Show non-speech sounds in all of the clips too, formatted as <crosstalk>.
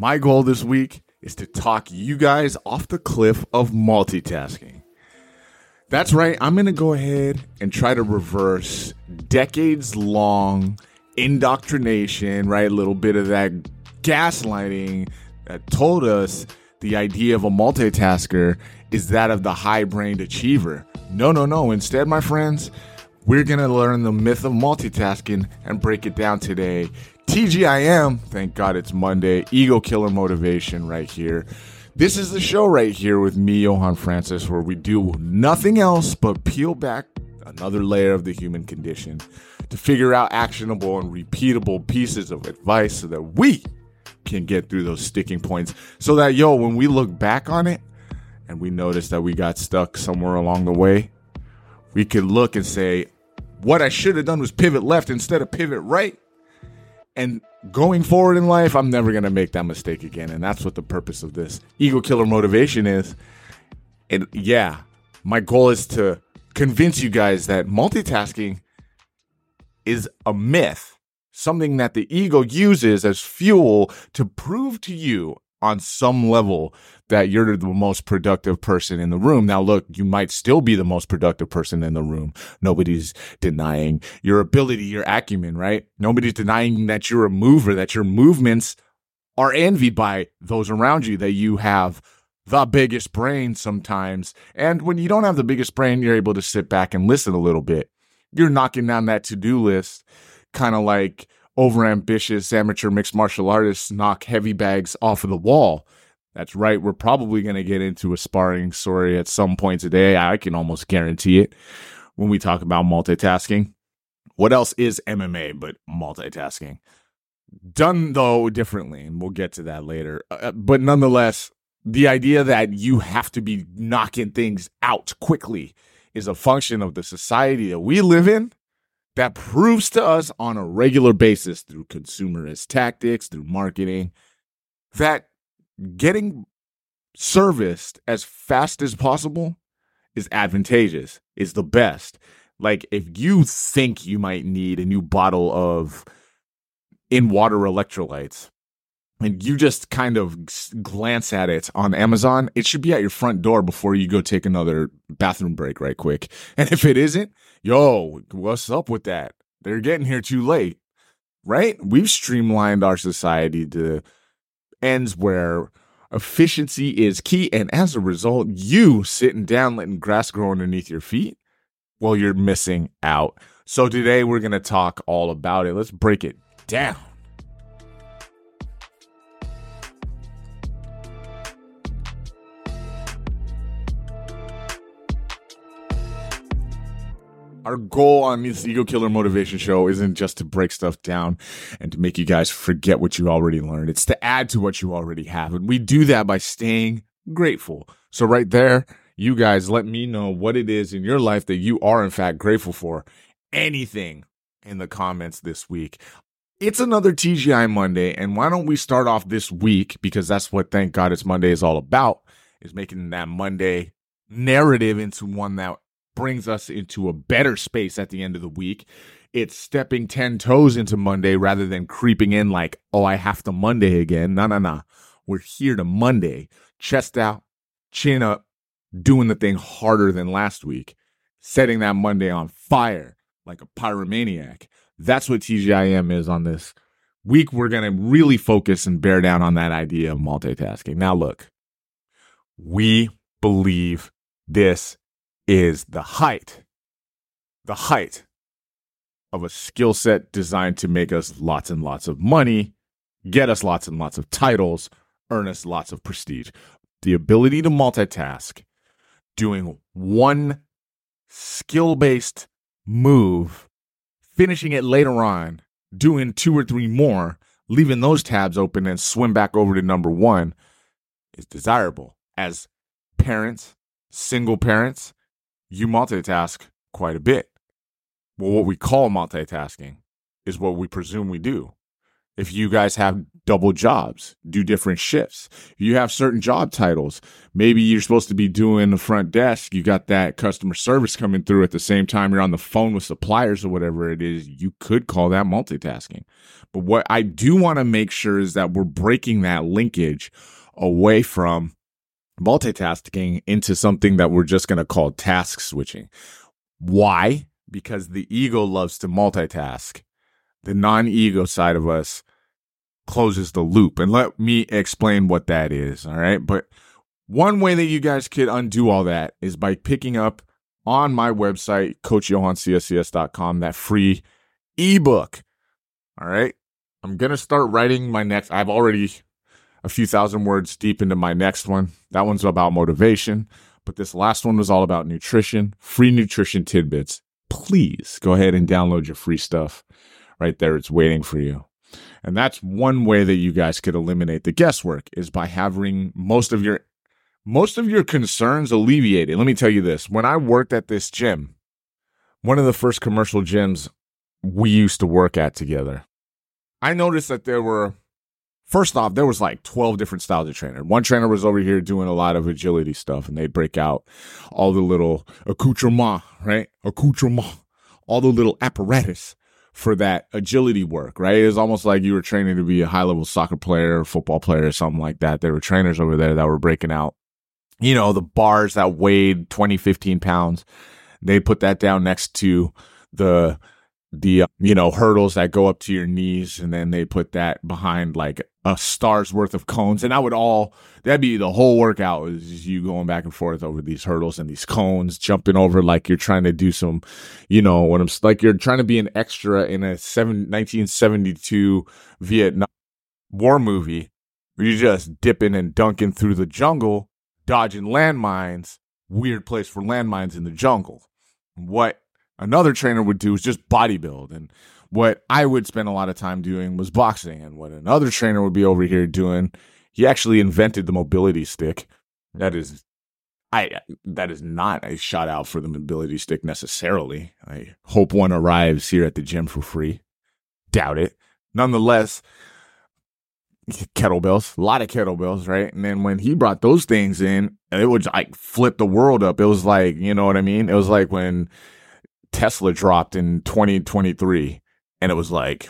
My goal this week is to talk you guys off the cliff of multitasking. That's right, I'm to go ahead and try to reverse decades long indoctrination, right? A little bit of that gaslighting that told us the idea of a multitasker is that of the high brained achiever. No, no, no. Instead, my friends, we're to learn the myth of multitasking and break it down today. TGIM, thank God it's Monday, ego killer motivation right here. This is the show right here with me, Johan Francis, where we do nothing else but peel back another layer of the human condition to figure out actionable and repeatable pieces of advice so that we can get through those sticking points. So that, yo, when we look back on it and we notice that we got stuck somewhere along the way, we could look and say, what I should have done was pivot left instead of pivot right. And going forward in life, I'm never going to make that mistake again. And that's what the purpose of this ego killer motivation is. And yeah, my goal is to convince you guys that multitasking is a myth, something that the ego uses as fuel to prove to you on some level that you're the most productive person in the room. Now, look, you might still be the most productive person in the room. Nobody's denying your ability, your acumen, right? Nobody's denying that you're a mover, that your movements are envied by those around you, that you have the biggest brain sometimes. And when you don't have the biggest brain, you're able to sit back and listen a little bit. You're knocking down that to do list, kind of like overambitious amateur mixed martial artists knock heavy bags off of the wall. That's right. We're probably going to get into a sparring story at some point today. I can almost guarantee it when we talk about multitasking. What else is MMA but multitasking? Done though differently, and we'll get to that later. Uh, but nonetheless, the idea that you have to be knocking things out quickly is a function of the society that we live in that proves to us on a regular basis through consumerist tactics, through marketing, that getting serviced as fast as possible is advantageous, is the best. Like if you think you might need a new bottle of in water electrolytes and you just kind of glance at it on Amazon, it should be at your front door before you go take another bathroom break right quick. <laughs> And if it isn't, yo, what's up with that? They're getting here too late, right? We've streamlined our society to ends where efficiency is key. And as a result, you sitting down, letting grass grow underneath your feet, well, you're missing out. So today we're going to talk all about it. Let's break it down. Our goal on this Ego Killer Motivation Show isn't just to break stuff down and to make you guys forget what you already learned. It's to add to what you already have. And we do that by staying grateful. So right there, you guys let me know what it is in your life that you are in fact grateful for. Anything in the comments this week. It's another TGI Monday. And why don't we start off this week? Because that's what Thank God It's Monday is all about, is making that Monday narrative into one that brings us into a better space at the end of the week. It's stepping 10 toes into Monday rather than creeping in like, oh, I have to Monday again. No, no, no. We're here to Monday. Chest out, chin up, doing the thing harder than last week, setting that Monday on fire like a pyromaniac. That's what TGIM is on this week. We're going to really focus and bear down on that idea of multitasking. Now, look, we believe this is the height, the height of a skill set designed to make us lots and lots of money, get us lots and lots of titles, earn us lots of prestige. The ability to multitask, doing one skill based move, finishing it later on, doing two or three more, leaving those tabs open and swim back over to number one is desirable. As parents, single parents, you multitask quite a bit. Well, what we call multitasking is what we presume we do. if you guys have double jobs, do different shifts. If you have certain job titles, maybe you're supposed to be doing the front desk. You got that customer service coming through at the same time you're on the phone with suppliers or whatever it is. You could call that multitasking. But what I do want to make sure is that we're breaking that linkage away from multitasking into something that we're just going to call task switching. Why? Because the ego loves to multitask. The non ego side of us closes the loop. And let me explain what that is. All right. But one way that you guys could undo all that is by picking up on my website, coachjohanscscs.com, that free ebook. All right. I'm going to start writing my next, I've already a few thousand words deep into my next one. That one's about motivation, but this last one was all about nutrition, free nutrition tidbits. Please go ahead and download your free stuff right there. It's waiting for you. And that's one way that you guys could eliminate the guesswork is by having most of your most of your concerns alleviated. Let me tell you this. When I worked at this gym, one of the first commercial gyms we used to work at together, I noticed that there were first off, there was like 12 different styles of trainer. One trainer was over here doing a lot of agility stuff and they'd break out all the little accoutrement, right? Accoutrement, all the little apparatus for that agility work, right? It was almost like you were training to be a high level soccer player football player or something like that. There were trainers over there that were breaking out, you know, the bars that weighed 20, 15 pounds. They put that down next to the, the, uh, you know, hurdles that go up to your knees. And then they put that behind like a star's worth of cones. And I would all, that'd be the whole workout is you going back and forth over these hurdles and these cones, jumping over like you're trying to do some, you know, what I'm like you're trying to be an extra in a seven, 1972 Vietnam war movie where you're just dipping and dunking through the jungle, dodging landmines, weird place for landmines in the jungle. What another trainer would do is just bodybuild and what I would spend a lot of time doing was boxing, and what another trainer would be over here doing, he actually invented the mobility stick. That is, I that is not a shout out for the mobility stick necessarily. I hope one arrives here at the gym for free. Doubt it. Nonetheless, kettlebells, a lot of kettlebells, right? And then when he brought those things in, it would like flip the world up. It was like, you know what I mean? It was like when Tesla dropped in 2023 and it was like,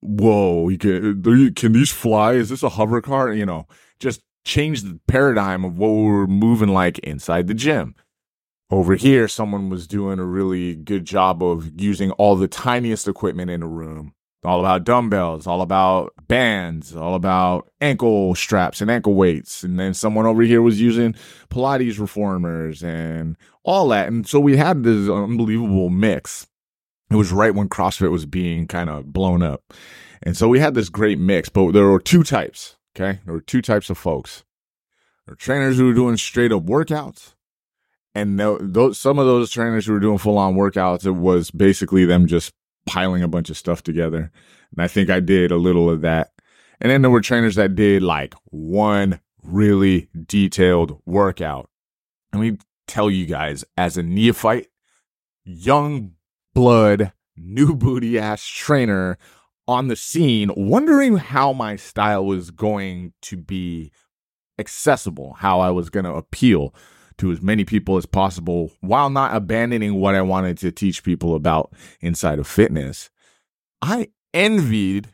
whoa, you can, can these fly? Is this a hover car? You know, just change the paradigm of what we were moving like inside the gym. Over here, someone was doing a really good job of using all the tiniest equipment in a room. All about dumbbells, all about bands, all about ankle straps and ankle weights. And then someone over here was using Pilates reformers and all that. And so we had this unbelievable mix it was right when CrossFit was being kind of blown up. And so we had this great mix, but there were two types. Okay. There were two types of folks. There were trainers who were doing straight up workouts. And those, some of those trainers who were doing full on workouts, it was basically them just piling a bunch of stuff together. And I think I did a little of that. And then there were trainers that did like one really detailed workout. Let me tell you guys, as a neophyte, young blood, new booty ass trainer on the scene, wondering how my style was going to be accessible, how I was going to appeal to as many people as possible while not abandoning what I wanted to teach people about inside of fitness. I envied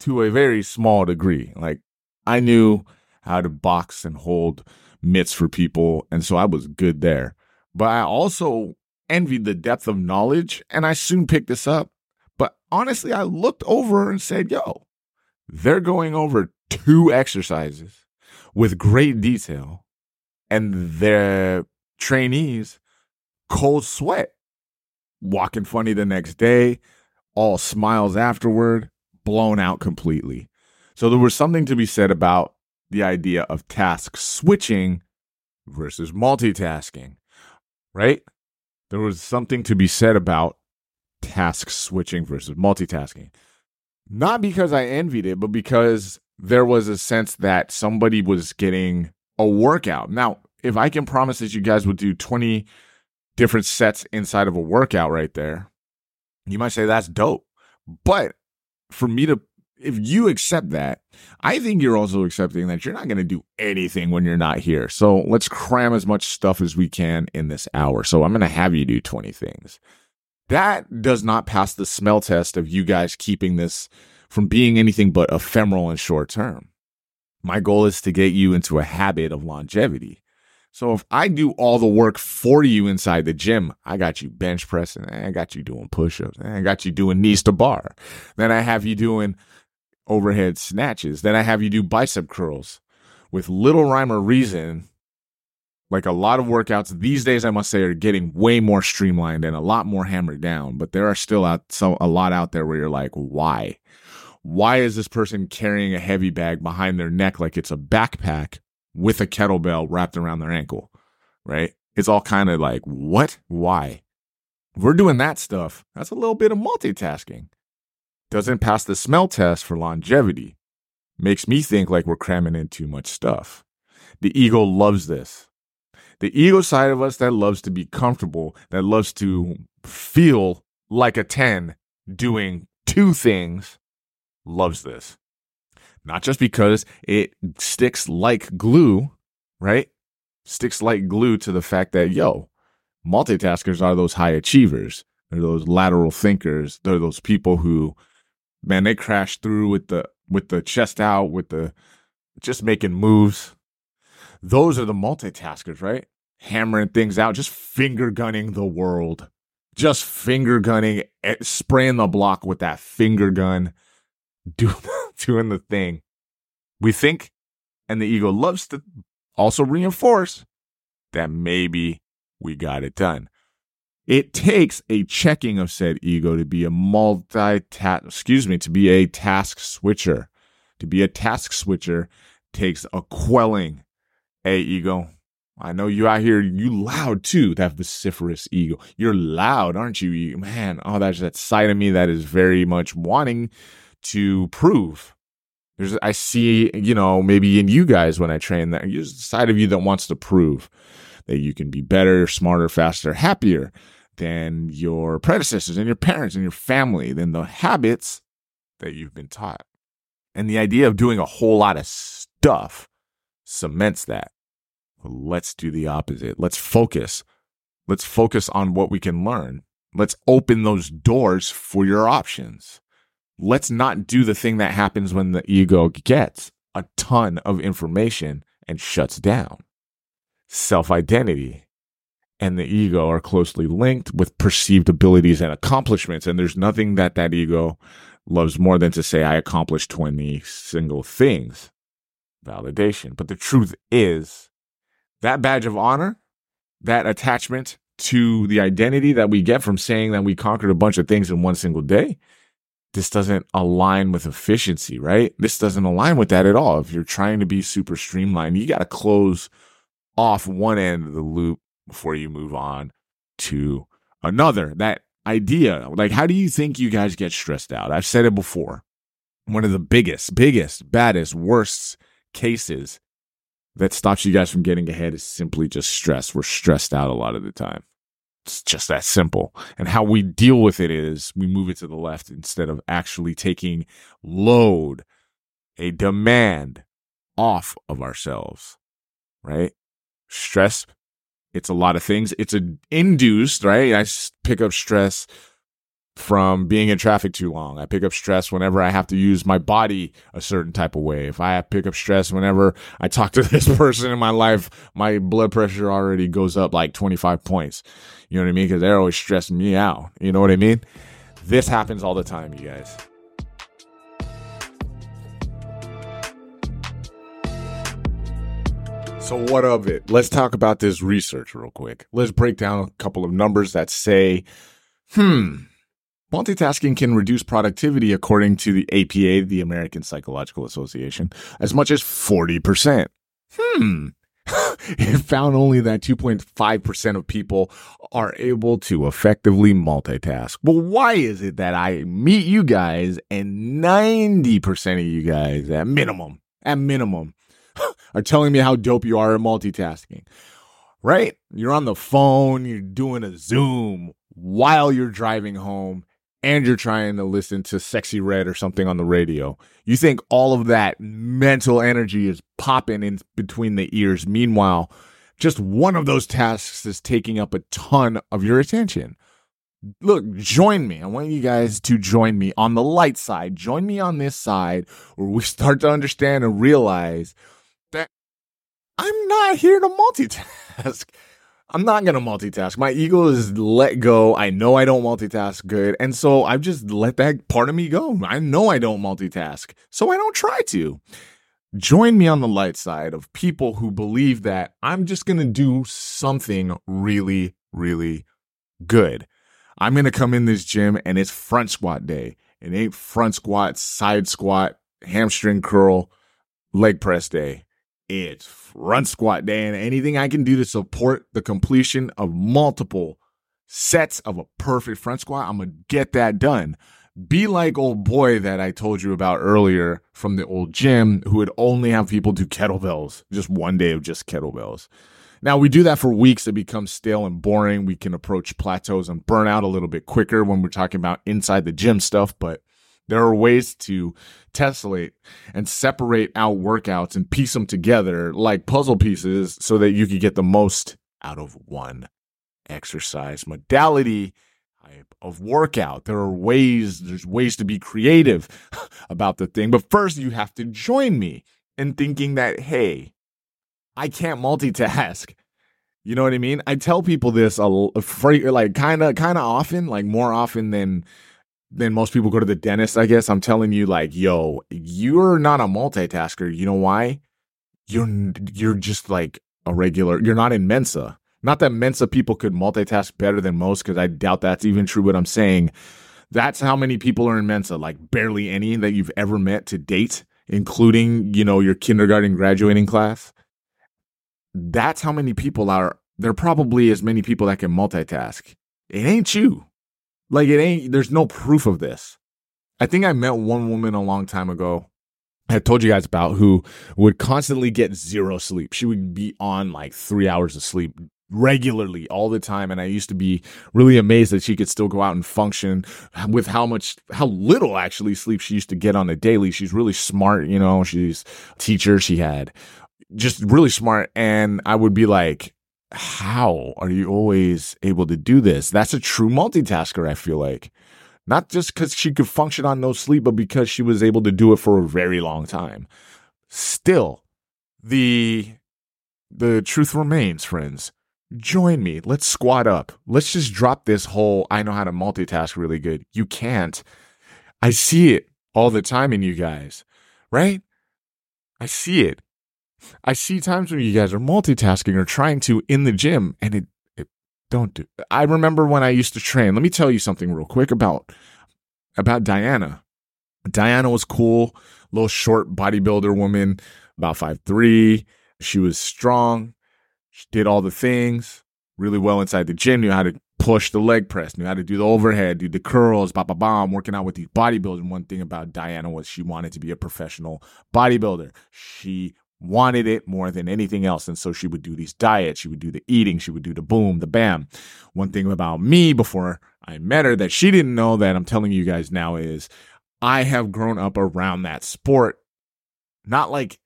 to a very small degree. Like I knew how to box and hold mitts for people. And so I was good there. But I also envied the depth of knowledge and I soon picked this up. But honestly, I looked over and said, yo, they're going over two exercises with great detail and their trainees cold sweat, walking funny the next day, all smiles afterward, blown out completely. So there was something to be said about the idea of task switching versus multitasking, right? there was something to be said about task switching versus multitasking. Not because I envied it, but because there was a sense that somebody was getting a workout. Now, if I can promise that you guys would do 20 different sets inside of a workout right there, you might say that's dope. But for me to if you accept that, I think you're also accepting that you're not going to do anything when you're not here. So let's cram as much stuff as we can in this hour. So I'm going to have you do 20 things. That does not pass the smell test of you guys keeping this from being anything but ephemeral and short term. My goal is to get you into a habit of longevity. So if I do all the work for you inside the gym, I got you bench pressing, I got you doing push-ups, I got you doing knees to bar. Then I have you doing overhead snatches. Then I have you do bicep curls with little rhyme or reason. Like a lot of workouts these days, I must say, are getting way more streamlined and a lot more hammered down. But there are still out so a lot out there where you're like, why? Why is this person carrying a heavy bag behind their neck like it's a backpack with a kettlebell wrapped around their ankle? Right? It's all kind of like, what? Why? we're doing that stuff. That's a little bit of multitasking doesn't pass the smell test for longevity. Makes me think like we're cramming in too much stuff. The ego loves this. The ego side of us that loves to be comfortable, that loves to feel like a 10 doing two things, loves this. Not just because it sticks like glue, right? Sticks like glue to the fact that, yo, multitaskers are those high achievers. They're those lateral thinkers. They're those people who man, they crash through with the with the chest out, with the just making moves. Those are the multitaskers, right? Hammering things out, just finger gunning the world, just finger gunning, eh, spraying the block with that finger gun, <laughs> doing doing the thing. We think, and the ego loves to also reinforce that maybe we got it done. It takes a checking of said ego to be a multi excuse me, to be a task switcher. To be a task switcher takes a quelling. Hey, ego, I know you out here, you loud too, that vociferous ego. You're loud, aren't you? Man, oh, that's that side of me that is very much wanting to prove. There's, I see, you know, maybe in you guys when I train that, there's a side of you that wants to prove that you can be better, smarter, faster, happier than your predecessors and your parents and your family, than the habits that you've been taught. And the idea of doing a whole lot of stuff cements that. Let's do the opposite. Let's focus. Let's focus on what we can learn. Let's open those doors for your options. Let's not do the thing that happens when the ego gets a ton of information and shuts down. Self identity and the ego are closely linked with perceived abilities and accomplishments. And there's nothing that that ego loves more than to say, I accomplished 20 single things. Validation. But the truth is that badge of honor, that attachment to the identity that we get from saying that we conquered a bunch of things in one single day, this doesn't align with efficiency, right? This doesn't align with that at all. If you're trying to be super streamlined, you got to close off one end of the loop before you move on to another. That idea, like, how do you think you guys get stressed out? I've said it before. One of the biggest, biggest, baddest, worst cases that stops you guys from getting ahead is simply just stress. We're stressed out a lot of the time. It's just that simple. And how we deal with it is we move it to the left instead of actually taking load, a demand off of ourselves, right? Stress it's a lot of things. It's a induced, right? I pick up stress from being in traffic too long. I pick up stress whenever I have to use my body a certain type of way. If I pick up stress whenever I talk to <laughs> this person in my life, my blood pressure already goes up like 25 points. You know what I mean? Because they're always stressing me out. You know what I mean? This happens all the time, you guys. So, what of it? Let's talk about this research real quick. Let's break down a couple of numbers that say, hmm, multitasking can reduce productivity according to the APA, the American Psychological Association, as much as 40%. Hmm. <laughs> it found only that 2.5% of people are able to effectively multitask. Well, why is it that I meet you guys and 90% of you guys at minimum, at minimum, <laughs> are telling me how dope you are at multitasking. Right? You're on the phone, you're doing a Zoom while you're driving home, and you're trying to listen to Sexyy Red or something on the radio. You think all of that mental energy is popping in between the ears. Meanwhile, just one of those tasks is taking up a ton of your attention. Look, join me. I want you guys to join me on the light side. Join me on this side where we <laughs> start to understand and realize that I'm not here to multitask. I'm not going to multitask. My ego is let go. I know I don't multitask good. And so I've just let that part of me go. I know I don't multitask. So I don't try to. Join me on the light side of people who believe that I'm just going to do something really, really good. I'm going to come in this gym and it's front squat day. It ain't front squat, side squat, hamstring curl, leg press day. It's front squat day and anything I can do to support the completion of multiple sets of a perfect front squat, I'm going to get that done. Be like old boy that I told you about earlier from the old gym who would only have people do kettlebells, just one day of just kettlebells. Now we do that for weeks. It becomes stale and boring. We can approach plateaus and burn out a little bit quicker when we're talking about inside the gym stuff, but there are ways to tessellate and separate out workouts and piece them together like puzzle pieces so that you can get the most out of one exercise modality type of workout. There are ways, there's ways to be creative <laughs> about the thing. But first, you have to join me in thinking that, hey, I can't multitask. You know what I mean? I tell people this a, like kind of kind of often, like more often than than most people go to the dentist, I guess. I'm telling you, like, yo, you're not a multitasker. You know why? You're you're just like a regular. You're not in Mensa. Not that Mensa people could multitask better than most, because I doubt that's even true. What I'm saying, that's how many people are in Mensa. Like barely any that you've ever met to date, including you know your kindergarten graduating class. That's how many people are. There are probably as many people that can multitask. It ain't you. Like it ain't, there's no proof of this. I think I met one woman a long time ago. I told you guys about who would constantly get zero sleep. She would be on like three hours of sleep regularly all the time. And I used to be really amazed that she could still go out and function with how much, how little actually sleep she used to get on a daily. She's really smart, you know, she's teacher. She had just really smart. And I would be like, how are you always able to do this? That's a true multitasker, I feel like. Not just because she could function on no sleep, but because she was able to do it for a very long time. Still, the the truth remains, friends. Join me. Let's squat up. Let's just drop this whole I know how to multitask really good. You can't. I see it all the time in you guys, right? I see it. I see times when you guys are multitasking or trying to in the gym and it, it don't do. I remember when I used to train. Let me tell you something real quick about about Diana. Diana was cool, little short bodybuilder woman, about five three. She was strong. She did all the things really well inside the gym, knew how to push the leg press, knew how to do the overhead, do the curls, ba ba bam, working out with these bodybuilders. One thing about Diana was she wanted to be a professional bodybuilder. She wanted it more than anything else. And so she would do these diets, she would do the eating, she would do the boom, the bam. One thing about me before I met her that she didn't know that I'm telling you guys now is I have grown up around that sport. Not like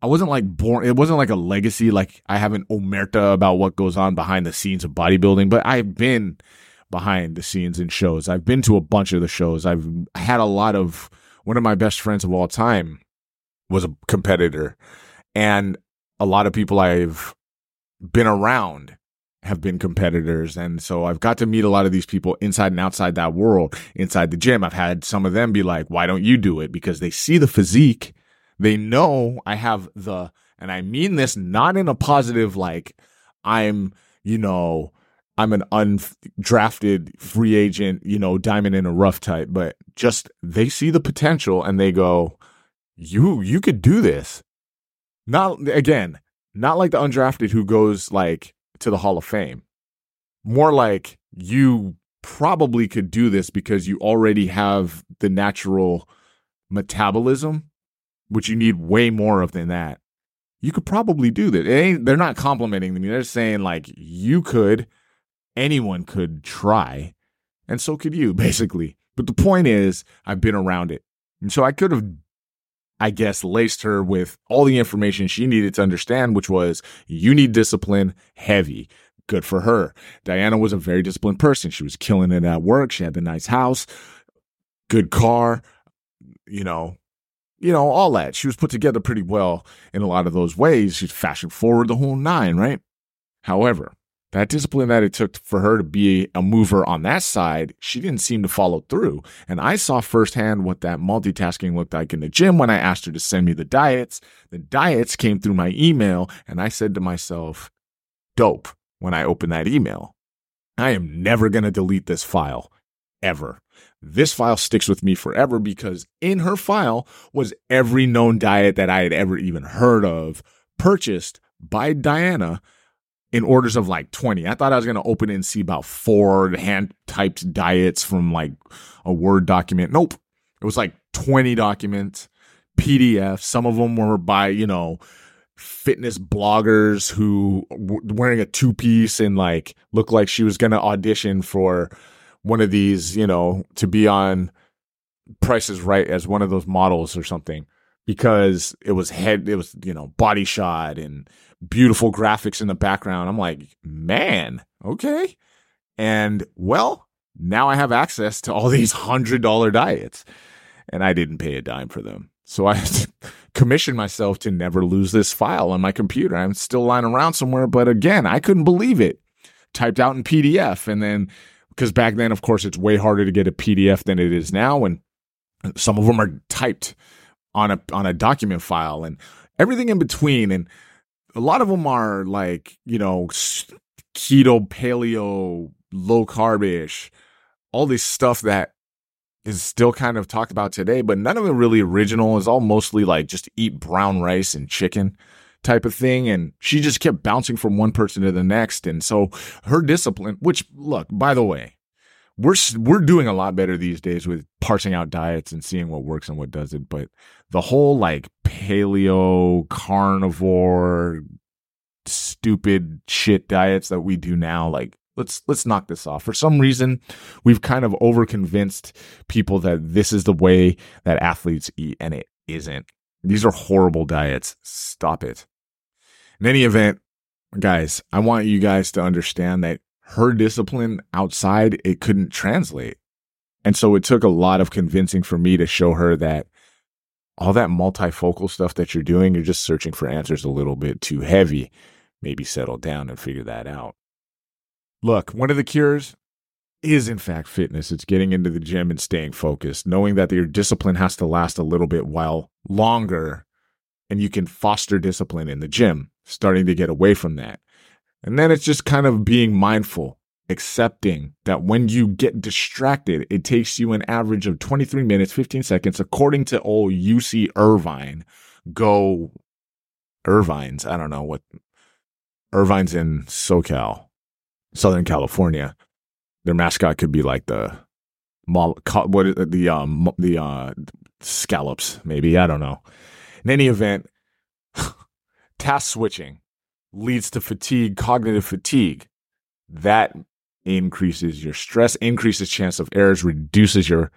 I wasn't like born, it wasn't like a legacy, like I have an omerta about what goes on behind the scenes of bodybuilding, but I've been behind the scenes in shows. I've been to a bunch of the shows. I've had a lot of one of my best friends of all time was a competitor and a lot of people I've been around have been competitors. And so I've got to meet a lot of these people inside and outside that world, inside the gym. I've had some of them be like, why don't you do it? Because they see the physique. They know I have the, and I mean this not in a positive, like I'm, you know, I'm an undrafted free agent, you know, diamond in a rough type, but just they see the potential and they go, you, you could do this. Not again, not like the undrafted who goes like to the Hall of Fame. More like you probably could do this because you already have the natural metabolism, which you need way more of than that. You could probably do that. they're not complimenting me. They're saying like you could, anyone could try, and so could you. <laughs> Basically, But the point is, I've been around it. And so I could have, I guess, laced her with all the information she needed to understand, which was you need discipline heavy. Good for her. Diana was a very disciplined person. She was killing it at work. She had the nice house, good car, you know, you know, all that. She was put together pretty well in a lot of those ways. She's fashion forward the whole nine, right? However, that discipline that it took for her to be a mover on that side, she didn't seem to follow through. And I saw firsthand what that multitasking looked like in the gym when I asked her to send me the diets. The diets came through my email, and I said to myself, dope, when I opened that email. I am never going to delete this file, ever. This file sticks with me forever because in her file was every known diet that I had ever even heard of purchased by Diana in orders of like 20. I thought I was going to open it and see about four hand typed diets from like a Word document. Nope. It was like 20 documents, PDF. Some of them were by, you know, fitness bloggers who were wearing a two piece and like looked like she was going to audition for one of these, you know, to be on Price Is Right as one of those models or something because it was head, it was, you know, body shot and beautiful graphics in the background. I'm like, man, okay. And well, now I have access to all <laughs> these hundred dollar diets and I didn't pay a dime for them. So I <laughs> commissioned myself to never lose this file on my computer. I'm still lying around somewhere, but again, I couldn't believe it. Typed out in PDF and then because back then, of course, it's way harder to get a PDF than it is now, and some of them are typed on a on a document file and everything in between, and a lot of them are like you know keto, paleo, low carbish, all this stuff that is still kind of talked about today, but none of it really original. It's all mostly like just eat brown rice and chicken type of thing. And she just kept bouncing from one person to the next. And so her discipline, which look, by the way, we're we're doing a lot better these days with parsing out diets and seeing what works and what doesn't. But the whole like paleo, carnivore, stupid shit diets that we do now, like let's let's knock this off. For some reason, we've kind of overconvinced people that this is the way that athletes eat, and it isn't. These are horrible diets. Stop it. In any event, guys, I want you guys to understand that her discipline outside, it couldn't translate. And so it took a lot of convincing for me to show her that all that multifocal stuff that you're doing, you're just searching for answers a little bit too heavy. Maybe settle down and figure that out. Look, one of the cures is in fact fitness. It's getting into the gym and staying focused, knowing that your discipline has to last a little bit while longer and you can foster discipline in the gym, starting to get away from that. And then it's just kind of being mindful, accepting that when you get distracted, it takes you an average of 23 minutes, 15 seconds, according to old UC Irvine. Go Irvine's. I don't know what Irvine's in SoCal, Southern California. Their mascot could be like the what the um the uh scallops maybe I don't know. In any event, <sighs> task switching leads to fatigue, cognitive fatigue. That increases your stress, increases chance of errors, reduces your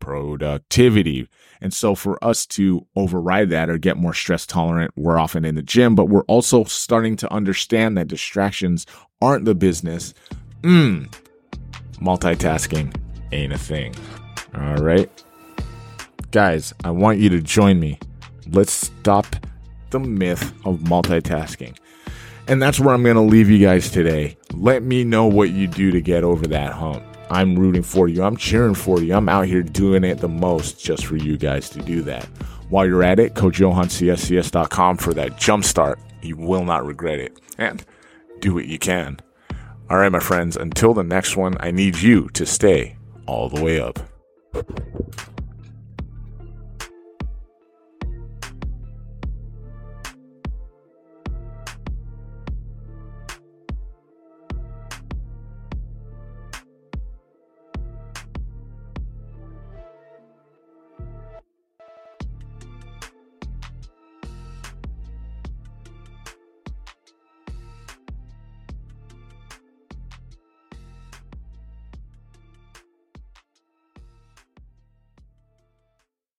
productivity. And so for us to override that or get more stress tolerant, we're often in the gym, but we're also starting to understand that distractions aren't the business. Mm, multitasking ain't a thing. All right. Guys, I want you to join me. Let's stop the myth of multitasking. And that's where I'm going to leave you guys today. Let me know what you do to get over that hump. I'm rooting for you. I'm cheering for you. I'm out here doing it the most just for you guys to do that. While you're at it, CoachJohanCSCS.com for that jump start. You will not regret it. And do what you can. All right, my friends, until the next one, I need you to stay all the way up.